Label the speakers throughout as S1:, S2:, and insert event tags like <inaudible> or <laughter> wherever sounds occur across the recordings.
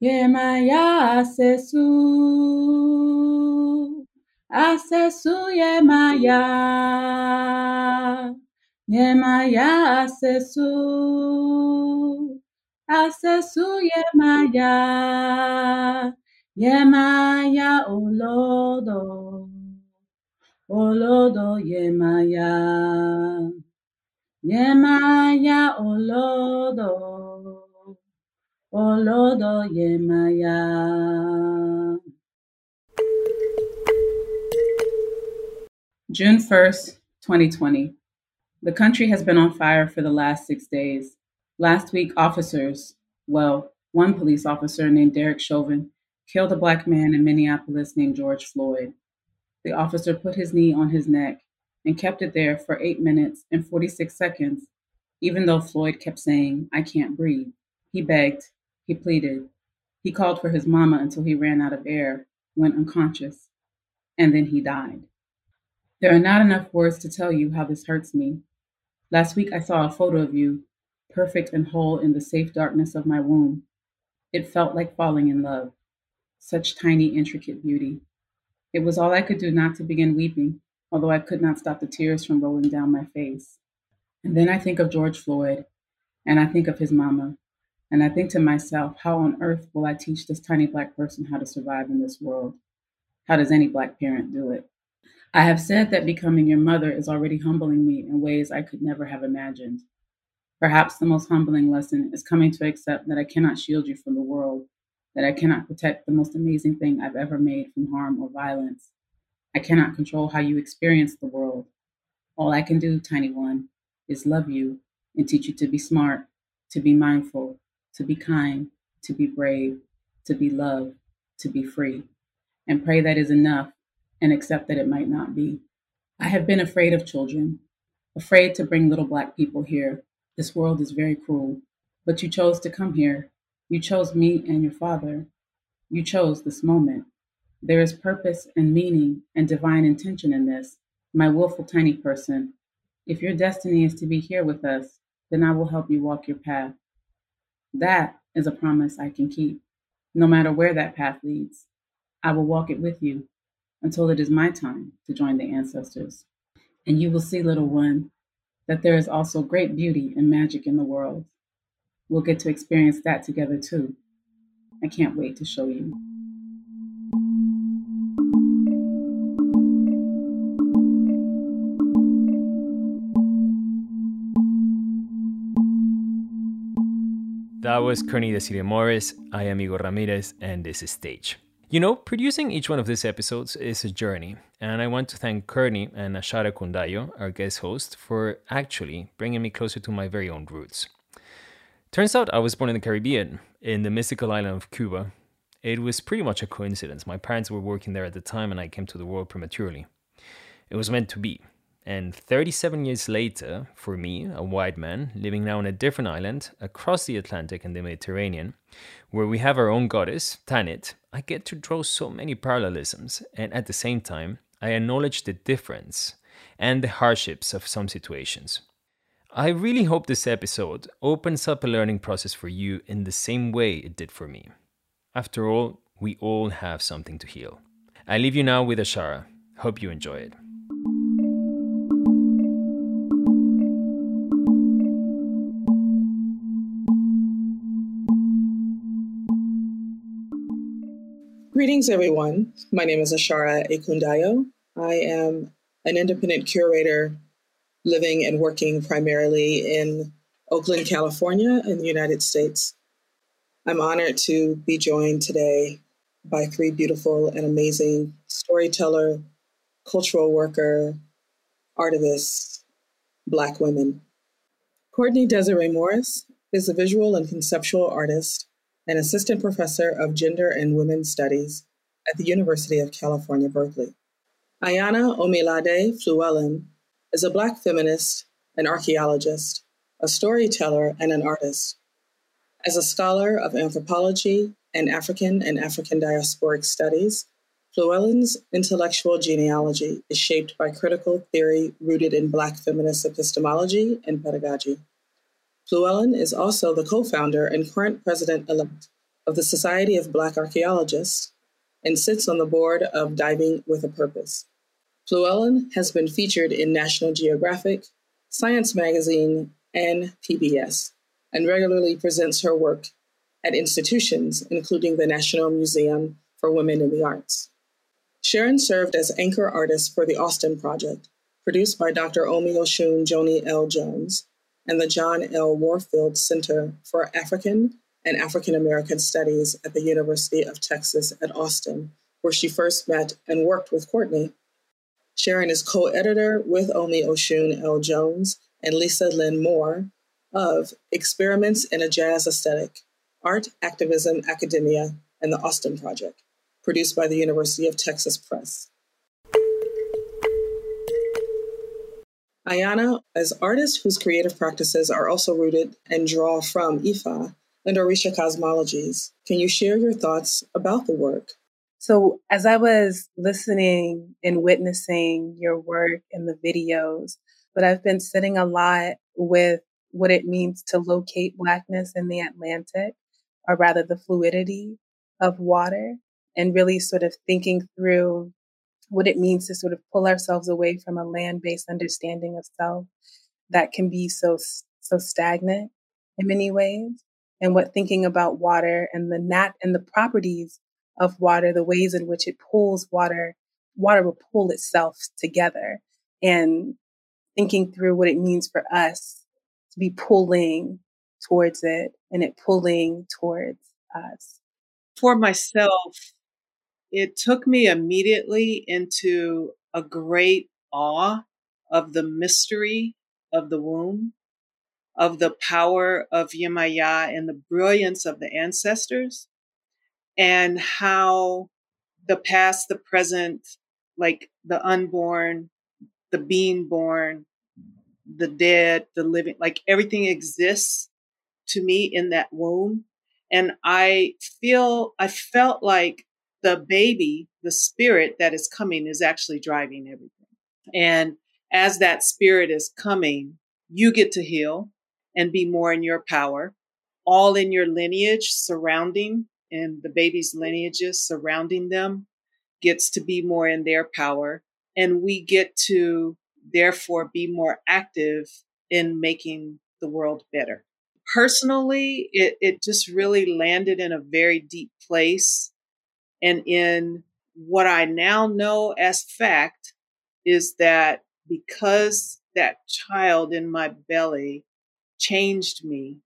S1: Yemaya asesu. Asesu yemaya. Yemaya asesu. Asesu yemaya. Yemaya olodo. Olodo yemaya. Yemaya olodo. Olodo yemaya. June 1st, 2020. The country has been on fire for the last six days. Last week, officers, well, one police officer named Derek Chauvin, killed a black man in Minneapolis named George Floyd. The officer put his knee on his neck and kept it there for 8 minutes and 46 seconds, even though Floyd kept saying, I can't breathe. He begged, he pleaded, he called for his mama until he ran out of air, went unconscious, and then he died. There are not enough words to tell you how this hurts me. Last week I saw a photo of you, perfect and whole in the safe darkness of my womb. It felt like falling in love. Such tiny, intricate beauty. It was all I could do not to begin weeping, although I could not stop the tears from rolling down my face. And then I think of George Floyd, and I think of his mama, and I think to myself, how on earth will I teach this tiny black person how to survive in this world? How does any black parent do it? I have said that becoming your mother is already humbling me in ways I could never have imagined. Perhaps the most humbling lesson is coming to accept that I cannot shield you from the world, that I cannot protect the most amazing thing I've ever made from harm or violence. I cannot control how you experience the world. All I can do, tiny one, is love you and teach you to be smart, to be mindful, to be kind, to be brave, to be loved, to be free, and pray that is enough and accept that it might not be. I have been afraid of children, afraid to bring little black people here. This world is very cruel. But you chose to come here. You chose me and your father. You chose this moment. There is purpose and meaning and divine intention in this, my willful tiny person. If your destiny is to be here with us, then I will help you walk your path. That is a promise I can keep, no matter where that path leads. I will walk it with you until it is my time to join the ancestors. And you will see, little one, that there is also great beauty and magic in the world. We'll get to experience that together too. I can't wait to show you.
S2: That was Courtney Desiree Morris. I am Igor Ramirez, and this is Stage. You know, producing each one of these episodes is a journey, and I want to thank Courtney and Ashara Ekundayo, our guest host, for actually bringing me closer to my very own roots. Turns out I was born in the Caribbean, in the mystical island of Cuba. It was pretty much a coincidence. My parents were working there at the time, and I came to the world prematurely. It was meant to be. And 37 years later, for me, a white man living now on a different island across the Atlantic and the Mediterranean, where we have our own goddess, Tanit, I get to draw so many parallelisms. And at the same time, I acknowledge the difference and the hardships of some situations. I really hope this episode opens up a learning process for you in the same way it did for me. After all, we all have something to heal. I leave you now with Ashara. Hope you enjoy it.
S3: Greetings, everyone. My name is Ashara Ekundayo. I am an independent curator living and working primarily in Oakland, California, in the United States. I'm honored to be joined today by three beautiful and amazing storyteller, cultural worker, artists, Black women. Courtney Desiree Morris is a visual and conceptual artist an assistant professor of gender and women's studies at the University of California, Berkeley. Ayana Omilade Flewellen is a Black feminist, an archaeologist, a storyteller, and an artist. As a scholar of anthropology and African and African diasporic studies, Flewellen's intellectual genealogy is shaped by critical theory rooted in Black feminist epistemology and pedagogy. Flewellen is also the co founder and current president elect of the Society of Black Archaeologists and sits on the board of Diving with a Purpose. Flewellen has been featured in National Geographic, Science Magazine, and PBS, and regularly presents her work at institutions, including the National Museum for Women in the Arts. Sharon served as anchor artist for the Austin Project, produced by Dr. Omi Oshun Joni L. Jones and the John L. Warfield Center for African and African American Studies at the University of Texas at Austin, where she first met and worked with Courtney. Sharon is co editor with Omi Oshun L. Jones and Lisa Lynn Moore of Experiments in a Jazz Aesthetic Art, Activism, Academia, and the Austin Project, produced by the University of Texas Press. Ayana as artist whose creative practices are also rooted and draw from Ifa and Orisha cosmologies. Can you share your thoughts about the work?
S4: So, as I was listening and witnessing your work and the videos, but I've been sitting a lot with what it means to locate Blackness in the Atlantic, or rather the fluidity of water, and really sort of thinking through what it means to sort of pull ourselves away from a land-based understanding of self that can be so so stagnant in many ways and what thinking about water and the nat and the properties of water the ways in which it pulls water water will pull itself together. And thinking through what it means for us to be pulling towards it and it pulling towards us.
S5: For myself it took me immediately into a great awe of the mystery of the womb, of the power of Yemaya and the brilliance of the ancestors, and how the past, the present, like the unborn, the being born, the dead, the living, like everything exists to me in that womb. And I feel, I felt like the baby, the spirit that is coming is actually driving everything. And as that spirit is coming, you get to heal and be more in your power, all in your lineage surrounding and the baby's lineages surrounding them gets to be more in their power. And we get to therefore be more active in making the world better. Personally, it, it just really landed in a very deep place and in what I now know as fact is that because that child in my belly changed me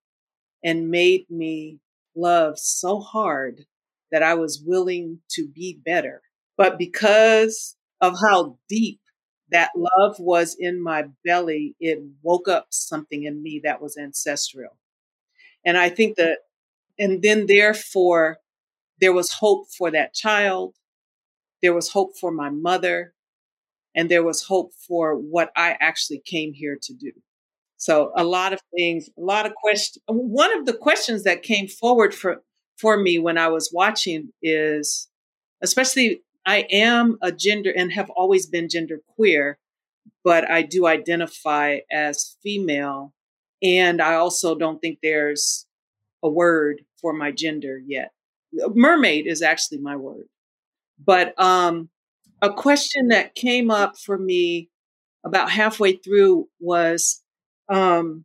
S5: and made me love so hard that I was willing to be better. But because of how deep that love was in my belly, it woke up something in me that was ancestral. And I think that, and then therefore, there was hope for that child. There was hope for my mother. And there was hope for what I actually came here to do. So a lot of things, a lot of questions. One of the questions that came forward for, for me when I was watching is, especially I am a gender and have always been gender queer, but I do identify as female. And I also don't think there's a word for my gender yet mermaid is actually my word. But um, a question that came up for me about halfway through was, um,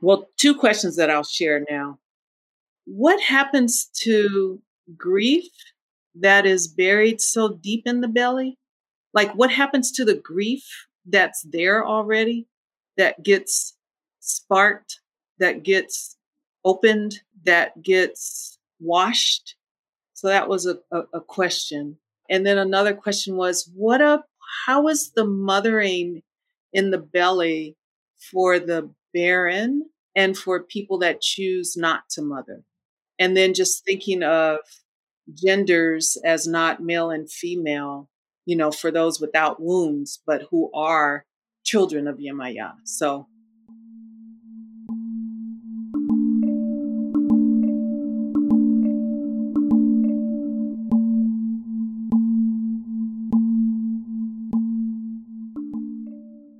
S5: well, two questions that I'll share now. What happens to grief that is buried so deep in the belly? Like, what happens to the grief that's there already that gets sparked, that gets opened, that gets washed? So that was a, a, a question. And then another question was, what up? How is the mothering in the belly for the barren and for people that choose not to mother? And then just thinking of genders as not male and female, you know, for those without wombs, but who are children of Yemaya. So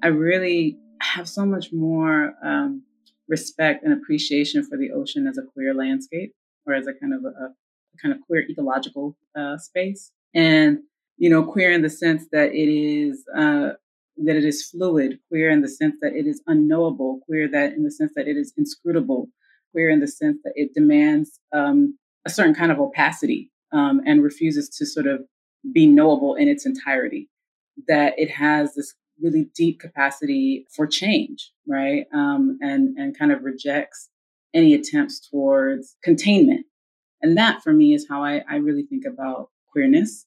S1: I really have so much more um, respect and appreciation for the ocean as a queer landscape or as a kind of a, a kind of queer ecological uh, space. And, you know, queer in the sense that it is, uh, that it is fluid, queer in the sense that it is unknowable, queer that in the sense that it is inscrutable, queer in the sense that it demands um, a certain kind of opacity um, and refuses to sort of be knowable in its entirety. That it has this really deep capacity for change, right? Um, and and kind of rejects any attempts towards containment. And that, for me, is how I, I really think about queerness.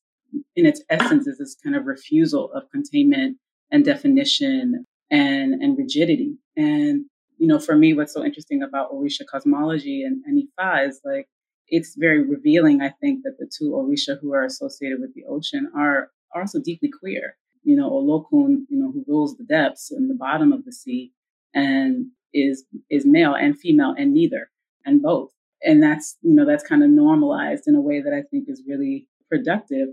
S1: In its essence, is this kind of refusal of containment and definition and and rigidity. And you know, for me, what's so interesting about Orisha cosmology and, and Ifa is like it's very revealing, I think, that the two Orisha who are associated with the ocean are, are also deeply queer. You know, Olokun, you know, who rules the depths and the bottom of the sea and is is male and female and neither and both. And that's, you know, that's kind of normalized in a way that I think is really productive.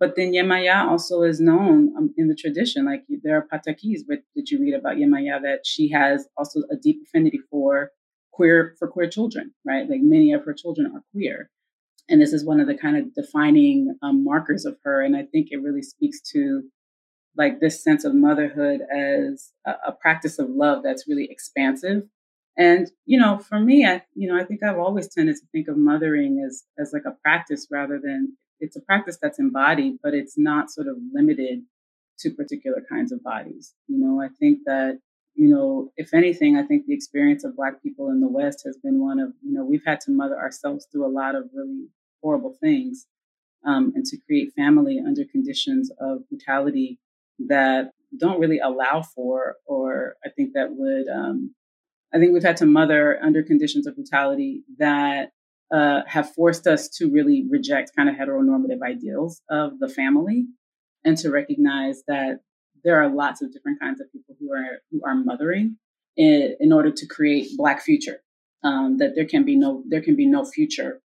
S1: But then Yemaya also is known um, in the tradition, like there are patakis but did you read about Yemaya that she has also a deep affinity for queer for queer children, right? Like many of her children are queer. And this is one of the kind of defining um, markers of her. And I think it really speaks to like this sense of motherhood as a, a practice of love that's really expansive. And, you know, for me, I, you know, I think I've always tended to think of mothering as, as like a practice rather than it's a practice that's embodied, but it's not sort of limited to particular kinds of bodies. You know, I think that you know, if anything, I think the experience of Black people in the West has been one of, you know, we've had to mother ourselves through a lot of really horrible things um, and to create family under conditions of brutality that don't really allow for, or I think that would, um, I think we've had to mother under conditions of brutality that uh, have forced us to really reject kind of heteronormative ideals of the family and to recognize that there are lots of different kinds of people who are who are mothering in, in order to create black future um, that there can be no there can be no future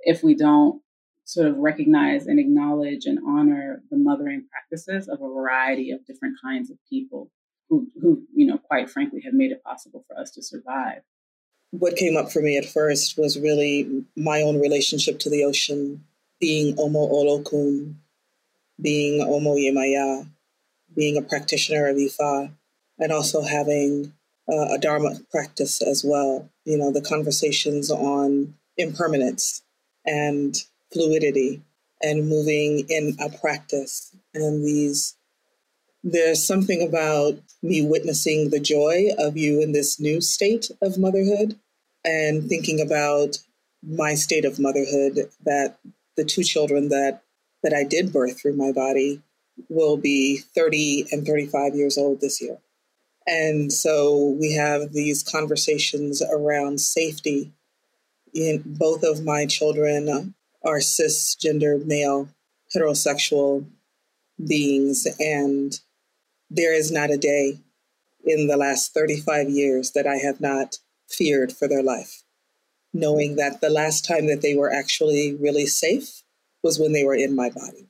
S1: if we don't sort of recognize and acknowledge and honor the mothering practices of a variety of different kinds of people who who you know quite frankly have made it possible for us to survive
S3: what came up for me at first was really my own relationship to the ocean being omo olokun being omo yemaya being a practitioner of Ifa and also having uh, a Dharma practice as well. You know, the conversations on impermanence and fluidity and moving in a practice and these there's something about me witnessing the joy of you in this new state of motherhood and thinking about my state of motherhood that the two children that that I did birth through my body will be 30 and 35 years old this year. And so we have these conversations around safety. In both of my children are cisgender male heterosexual beings, and there is not a day in the last 35 years that I have not feared for their life, knowing that the last time that they were actually really safe was when they were in my body.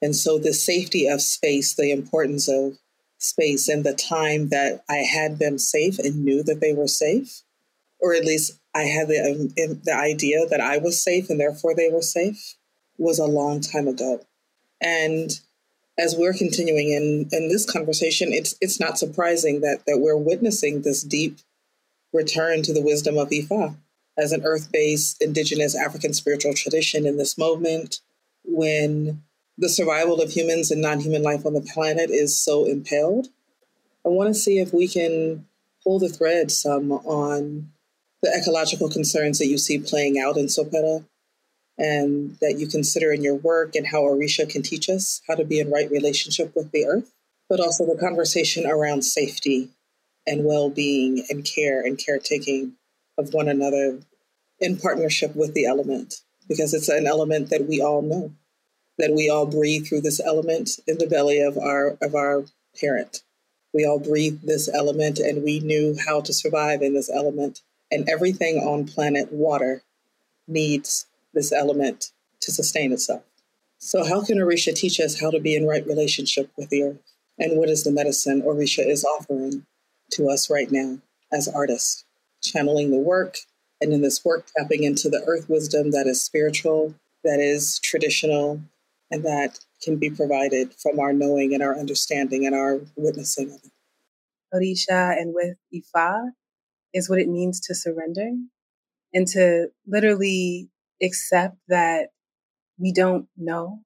S3: And so the safety of space, the importance of space, and the time that I had them safe and knew that they were safe, or at least I had the, um, the idea that I was safe and therefore they were safe, was a long time ago. And as we're continuing in, in this conversation, it's it's not surprising that that we're witnessing this deep return to the wisdom of Ifa as an earth-based indigenous African spiritual tradition in this moment when the survival of humans and non human life on the planet is so impaled. I want to see if we can pull the thread some on the ecological concerns that you see playing out in Sopera and that you consider in your work and how Orisha can teach us how to be in right relationship with the earth, but also the conversation around safety and well being and care and caretaking of one another in partnership with the element, because it's an element that we all know that we all breathe through this element in the belly of our of our parent. We all breathe this element and we knew how to survive in this element. And everything on planet water needs this element to sustain itself. So how can Orisha teach us how to be in right relationship with the earth? And what is the medicine Orisha is offering to us right now as artists? channeling the work, and in this work, tapping into the earth wisdom that is spiritual, that is traditional, and that can be provided from our knowing and our understanding and our witnessing of it.
S4: Orisha and with Ifa is what it means to surrender and to literally accept that we don't know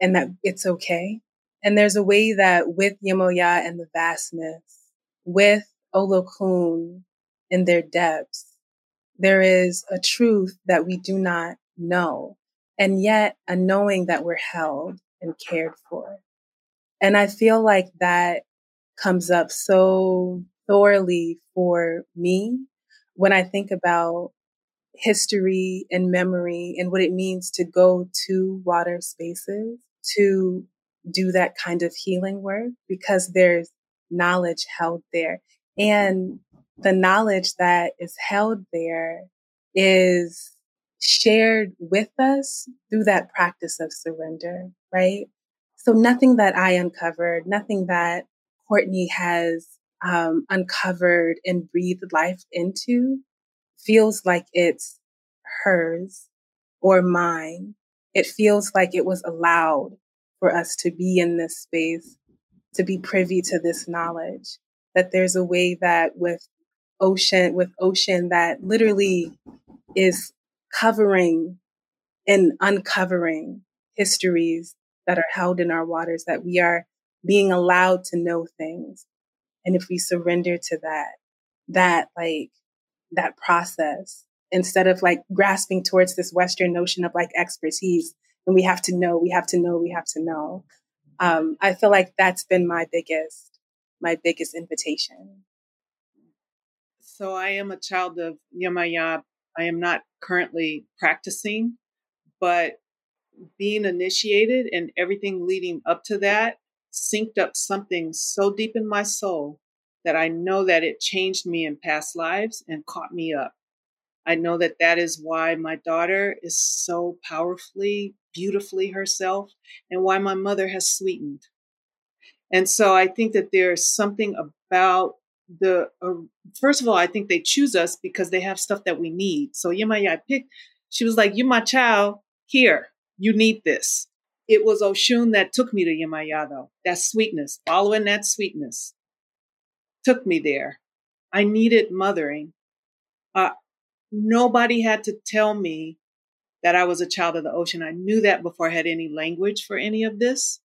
S4: and that it's okay. And there's a way that with Yemaya and the vastness, with Olokun in their depths, there is a truth that we do not know, and yet a knowing that we're held and cared for. And I feel like that comes up so thoroughly for me when I think about history and memory and what it means to go to water spaces to do that kind of healing work because there's knowledge held there. And the knowledge that is held there is shared with us through that practice of surrender, right? So nothing that I uncovered, nothing that Courtney has um, uncovered and breathed life into feels like it's hers or mine. It feels like it was allowed for us to be in this space, to be privy to this knowledge, that there's a way that with ocean, with ocean that literally is covering and uncovering histories that are held in our waters, that we are being allowed to know things. And if we surrender to that, that like that process, instead of like grasping towards this Western notion of like expertise, and we have to know, we have to know, we have to know. Um, I feel like that's been my biggest, my biggest invitation.
S5: So I am a child of Yemaya. I am not currently practicing, but being initiated and everything leading up to that synced up something so deep in my soul that I know that it changed me in past lives and caught me up. I know that that is why my daughter is so powerfully, beautifully herself, and why my mother has sweetened. And so I think that there's something about the, uh, first of all, I think they choose us because they have stuff that we need. So Yemaya picked, she was like, You my child, here, you need this. It was Oshun that took me to Yamayado. That sweetness, following that sweetness, took me there. I needed mothering. Uh, nobody had to tell me that I was a child of the ocean. I knew that before I had any language for any of this.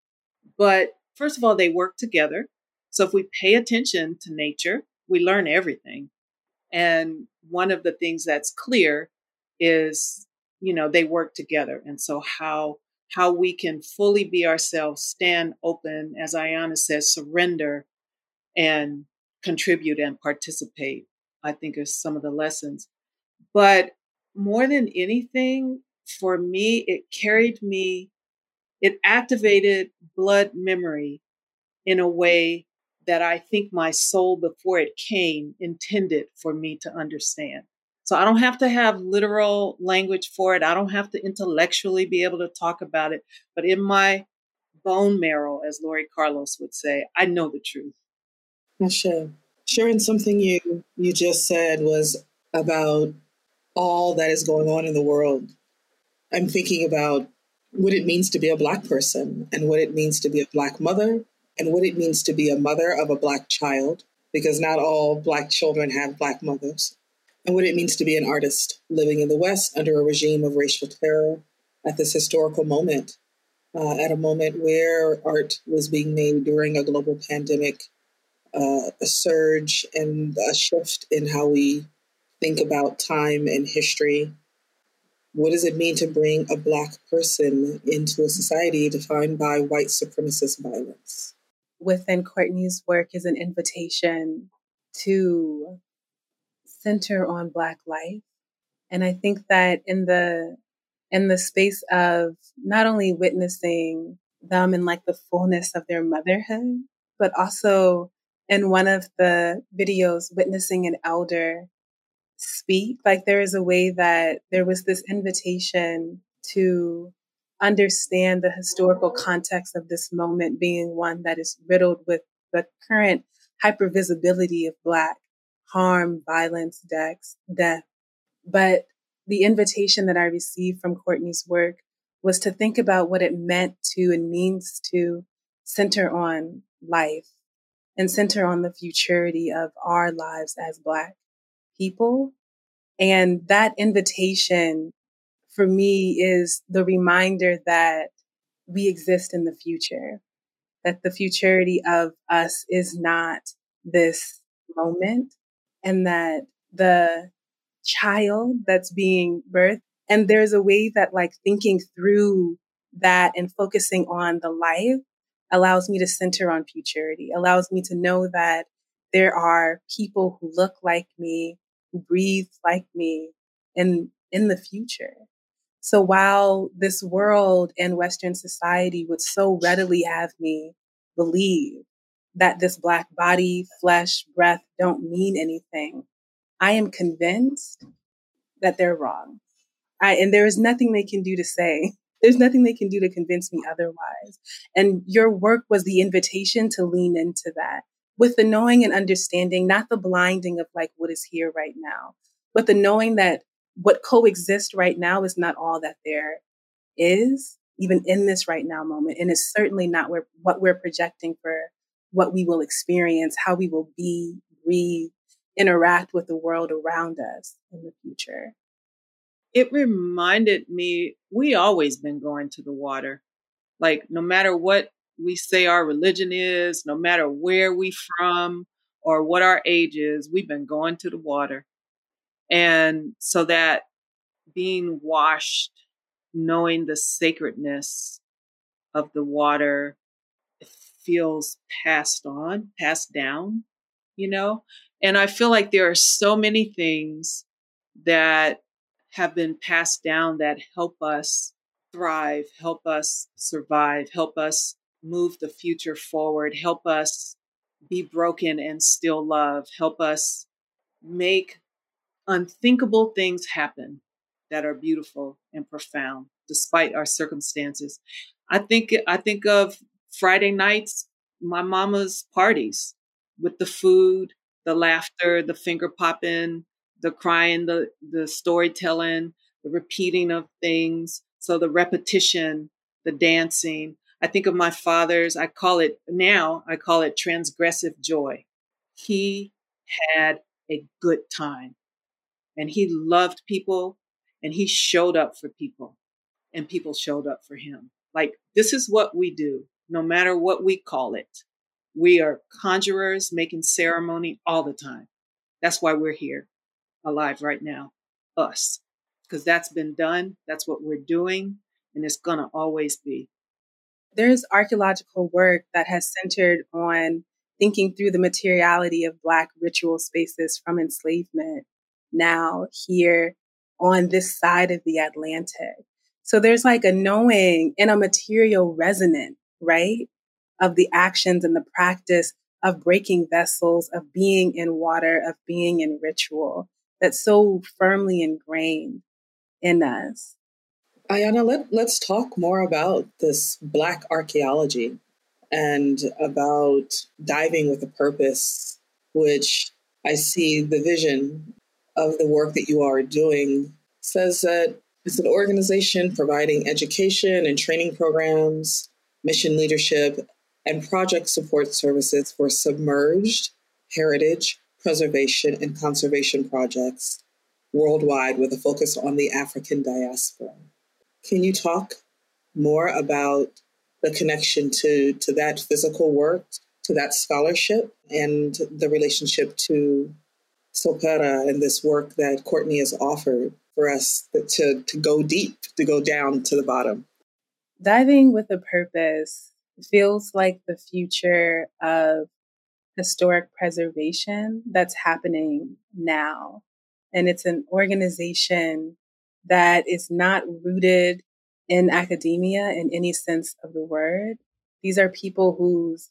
S5: But first of all, they work together. So if we pay attention to nature, we learn everything. And one of the things that's clear is, you know, they work together. And so how how we can fully be ourselves, stand open, as Ayana says, surrender and contribute and participate, I think are some of the lessons. But more than anything, for me, it carried me, it activated blood memory in a way that I think my soul before it came intended for me to understand. So I don't have to have literal language for it. I don't have to intellectually be able to talk about it. But in my bone marrow, as Laurie Carlos would say, I know the truth.
S3: Ashe. Sharon, something you you just said was about all that is going on in the world. I'm thinking about what it means to be a black person and what it means to be a black mother and what it means to be a mother of a black child, because not all black children have black mothers and what it means to be an artist living in the West under a regime of racial terror at this historical moment, uh, at a moment where art was being made during a global pandemic, uh, a surge and a shift in how we think about time and history. What does it mean to bring a Black person into a society defined by white supremacist violence?
S4: Within Courtney's work is an invitation to center on Black life. And I think that in the in the space of not only witnessing them in like the fullness of their motherhood, but also in one of the videos, witnessing an elder speak. Like there is a way that there was this invitation to understand the historical context of this moment being one that is riddled with the current hypervisibility of Black harm, violence, death, death. But the invitation that I received from Courtney's work was to think about what it meant to and means to center on life and center on the futurity of our lives as Black people. And that invitation for me is the reminder that we exist in the future, that the futurity of us is not this moment, and that the child that's being birthed, and there's a way that like thinking through that and focusing on the life allows me to center on futurity, allows me to know that there are people who look like me, who breathe like me in, in the future. So while this world and Western society would so readily have me believe that this Black body, flesh, breath don't mean anything, I am convinced that they're wrong. I, and there is nothing they can do to say <laughs> there's nothing they can do to convince me otherwise. And your work was the invitation to lean into that with the knowing and understanding, not the blinding of like what is here right now, but the knowing that what coexists right now is not all that there is, even in this right now moment. And is certainly not where, what we're projecting for what we will experience, how we will be, breathe, interact with the world around us in the future
S5: it reminded me we always been going to the water. Like no matter what we say our religion is, no matter where we from or what our age is, we've been going to the water. And so that being washed, knowing the sacredness of the water feels passed on, passed down, you know? And I feel like there are so many things that have been passed down that help us thrive, help us survive, help us move the future forward, help us be broken and still love, help us make unthinkable things happen that are beautiful and profound despite our circumstances. I think I think of Friday nights, my mama's parties with the food, the laughter, the finger popping, the crying, the the storytelling, the repeating of things. So the repetition, the dancing. I think of my father's, I call it now, I call it transgressive joy. He had a good time and he loved people and he showed up for people and people showed up for him. Like, this is what we do, no matter what we call it. We are conjurers making ceremony all the time. That's why we're here alive right now, us, because that's been done. That's what we're doing, and it's going to always be.
S4: There's archaeological work that has centered on thinking through the materiality of Black ritual spaces from enslavement now here on this side of the Atlantic. So there's like a knowing and a material resonance, right? Of the actions and the practice of breaking vessels, of being in water, of being in ritual that's so firmly ingrained in us.
S3: Ayana, let, let's talk more about this Black archaeology and about diving with a purpose, which I see the vision of the work that you are doing says that it's an organization providing education and training programs, mission leadership, and project support services for submerged heritage preservation and conservation projects worldwide with a focus on the African diaspora. Can you talk more about the connection to, to that physical work, to that scholarship, and the relationship to Sopera and this work that Courtney has offered for us to, to go deep, to go down to the bottom?
S4: Diving with a purpose feels like the future of historic preservation that's happening now. And it's an organization that is not rooted in academia in any sense of the word. These are people who's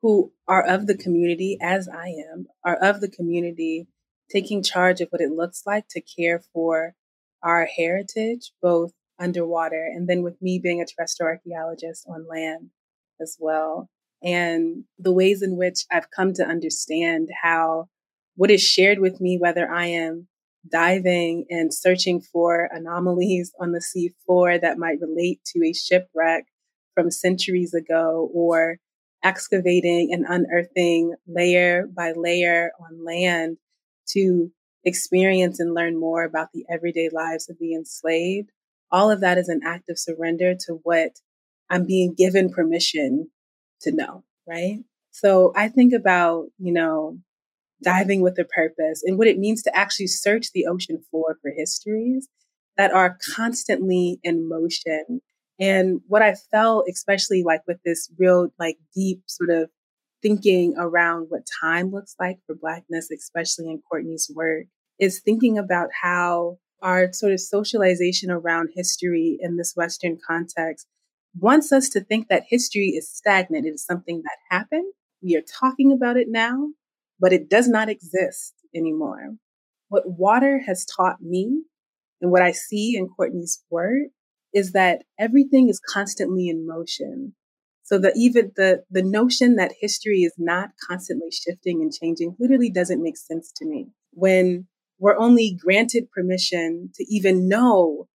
S4: who are of the community, as I am, are of the community, taking charge of what it looks like to care for our heritage, both underwater and then with me being a terrestrial archaeologist on land as well and the ways in which I've come to understand how what is shared with me, whether I am diving and searching for anomalies on the sea floor that might relate to a shipwreck from centuries ago, or excavating and unearthing layer by layer on land to experience and learn more about the everyday lives of the enslaved. All of that is an act of surrender to what I'm being given permission to know, right? So I think about, you know, diving with a purpose and what it means to actually search the ocean floor for histories that are constantly in motion. And what I felt, especially like with this real, like deep sort of thinking around what time looks like for Blackness, especially in Courtney's work, is thinking about how our sort of socialization around history in this Western context wants us to think that history is stagnant. It is something that happened. We are talking about it now, but it does not exist anymore. What water has taught me and what I see in Courtney's work is that everything is constantly in motion. So that even the, the notion that history is not constantly shifting and changing literally doesn't make sense to me. When we're only granted permission to even know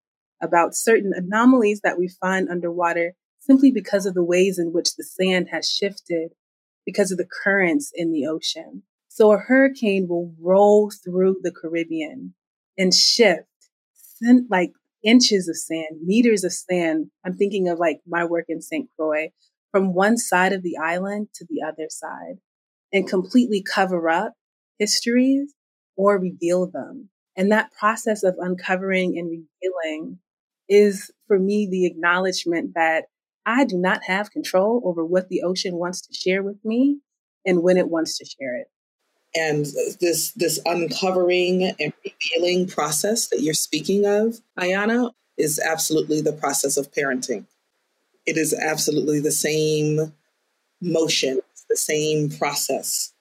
S4: about certain anomalies that we find underwater simply because of the ways in which the sand has shifted because of the currents in the ocean. So a hurricane will roll through the Caribbean and shift like inches of sand, meters of sand. I'm thinking of like my work in St. Croix from one side of the island to the other side and completely cover up histories or reveal them. And that process of uncovering and revealing is for me the acknowledgement that I do not have control over what the ocean wants to share with me and when it wants to share it.
S3: And this this uncovering and revealing process that you're speaking of, Ayana, is absolutely the process of parenting. It is absolutely the same motion, the same process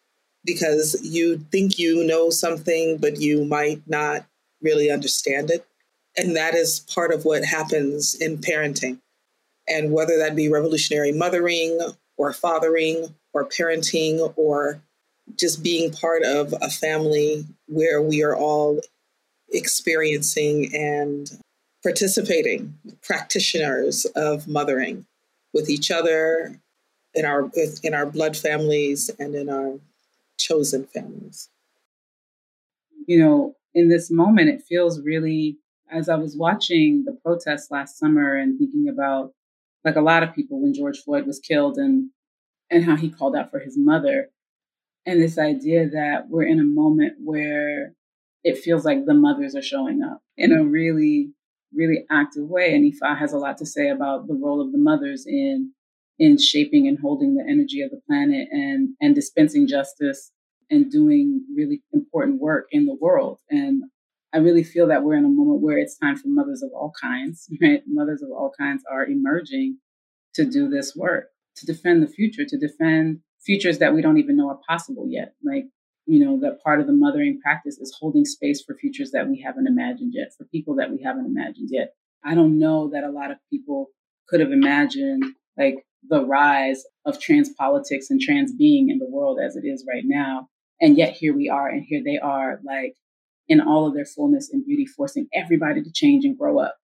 S3: because you think you know something, but you might not really understand it. And that is part of what happens in parenting. And whether that be revolutionary mothering or fathering or parenting or just being part of a family where we are all experiencing and participating, practitioners of mothering with each other in our in our blood families and in our chosen families.
S1: You know, in this moment, it feels really, as I was watching the protests last summer and thinking about, like a lot of people, when George Floyd was killed and and how he called out for his mother, and this idea that we're in a moment where it feels like the mothers are showing up in a really, really active way. And Ifa has a lot to say about the role of the mothers in in shaping and holding the energy of the planet and and dispensing justice and doing really important work in the world. And I really feel that we're in a moment where it's time for mothers of all kinds, <laughs> right? Mothers of all kinds are emerging to do this work, to defend the future, to defend futures that we don't even know are possible yet. Like, you know, that part of the mothering practice is holding space for futures that we haven't imagined yet, for people that we haven't imagined yet. I don't know that a lot of people could have imagined like the rise of trans politics and trans being in the world as it is right now. And yet here we are, and here they are, like in all of their fullness and beauty, forcing everybody to change and grow up.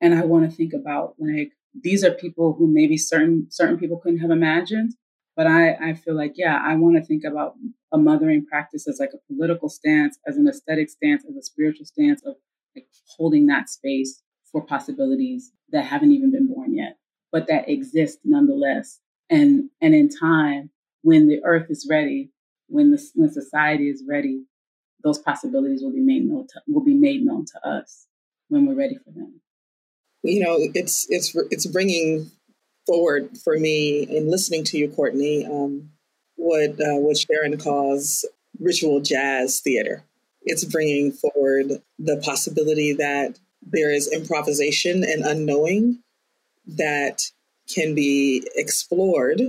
S1: And I want to think about like these are people who maybe certain certain people couldn't have imagined. But I, I feel like, yeah, I want to think about a mothering practice as like a political stance, as an aesthetic stance, as a spiritual stance of like holding that space for possibilities that haven't even been born yet but that exist nonetheless. And and in time, when the earth is ready, when the when society is ready, those possibilities will be made known to, will be made known to us when we're ready for them.
S3: You know, it's it's it's bringing forward for me in listening to you, Courtney, um, what uh, what Sharon calls ritual jazz theater. It's bringing forward the possibility that there is improvisation and unknowing that can be explored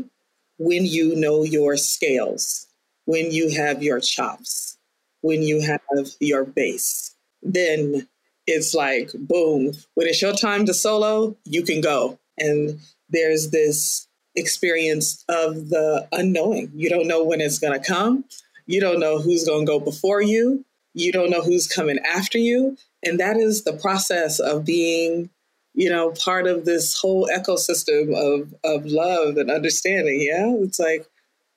S3: when you know your scales, when you have your chops, when you have your base. Then it's like, boom, when it's your time to solo, you can go. And there's this experience of the unknowing. You don't know when it's going to come. You don't know who's going to go before you. You don't know who's coming after you. And that is the process of being, you know, part of this whole ecosystem of, of love and understanding. Yeah. It's like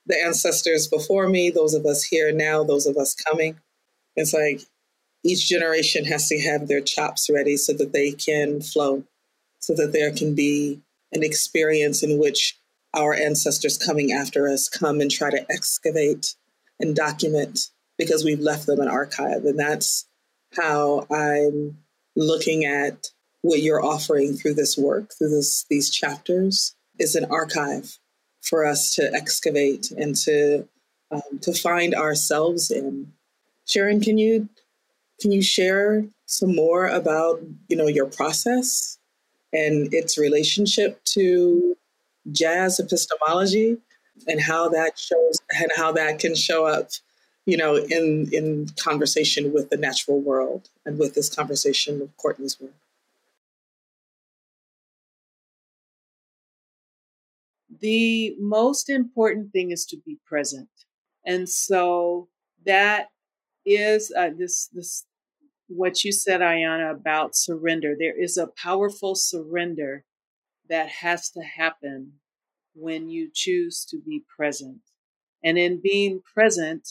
S3: the ancestors before me, those of us here now, those of us coming. It's like each generation has to have their chops ready so that they can flow, so that there can be an experience in which our ancestors coming after us come and try to excavate and document because we've left them an archive. And that's how I'm looking at what you're offering through this work, through this, these chapters, is an archive for us to excavate and to um, to find ourselves in. Sharon, can you can you share some more about you know your process and its relationship to jazz epistemology and how that shows and how that can show up you know in in conversation with the natural world and with this conversation of courtney's work
S5: the most important thing is to be present and so that is uh, this this what you said ayana about surrender there is a powerful surrender that has to happen when you choose to be present. And in being present,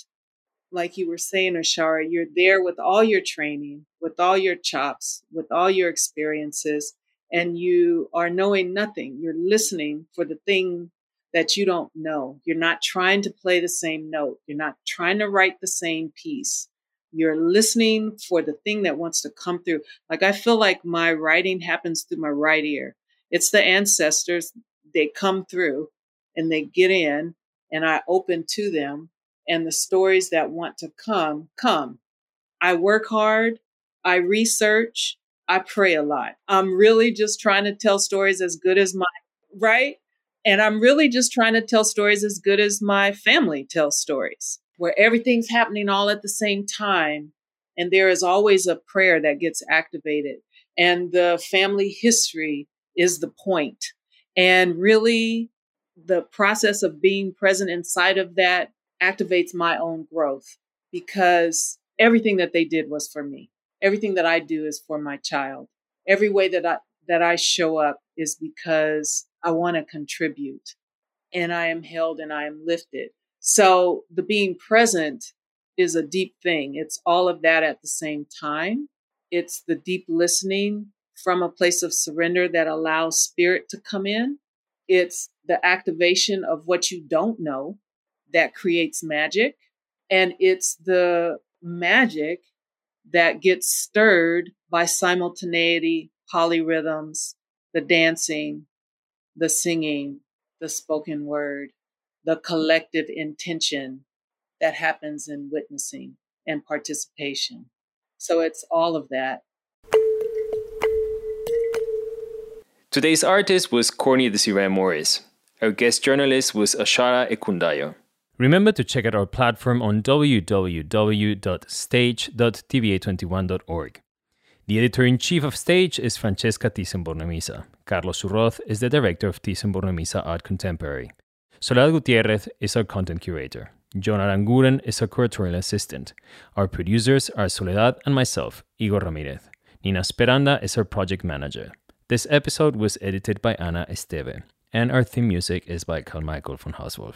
S5: like you were saying, Ashara, you're there with all your training, with all your chops, with all your experiences, and you are knowing nothing. You're listening for the thing that you don't know. You're not trying to play the same note. You're not trying to write the same piece. You're listening for the thing that wants to come through. Like I feel like my writing happens through my right ear. It's the ancestors. They come through and they get in, and I open to them, and the stories that want to come, come. I work hard. I research. I pray a lot. I'm really just trying to tell stories as good as my, right? And I'm really just trying to tell stories as good as my family tells stories, where everything's happening all at the same time. And there is always a prayer that gets activated. And the family history is the point. And really, the process of being present inside of that activates my own growth because everything that they did was for me. Everything that I do is for my child. Every way that I that I show up is because I want to contribute and I am held and I am lifted. So the being present is a deep thing. It's all of that at the same time. It's the deep listening from a place of surrender that allows spirit to come in. It's the activation of what you don't know that creates magic. And it's the magic that gets stirred by simultaneity, polyrhythms, the dancing, the singing, the spoken word, the collective intention that happens in witnessing and participation. So it's all of that.
S2: Today's artist was Courtney Desiree Morris. Our guest journalist was Ashara Ekundayo. Remember to check out our platform on www.stage.tba21.org. The editor in chief of Stage is Francesca Thyssen-Bornemisza. Carlos Urroz is the director of Thyssen-Bornemisza Art Contemporary. Soledad Gutierrez is our content curator. John Aranguren is our curatorial assistant. Our producers are Soledad and myself, Igor Ramirez. Nina Speranda is our project manager. This episode was edited by Anna Esteve, and our theme music is by Carl Michael von Hauswolff.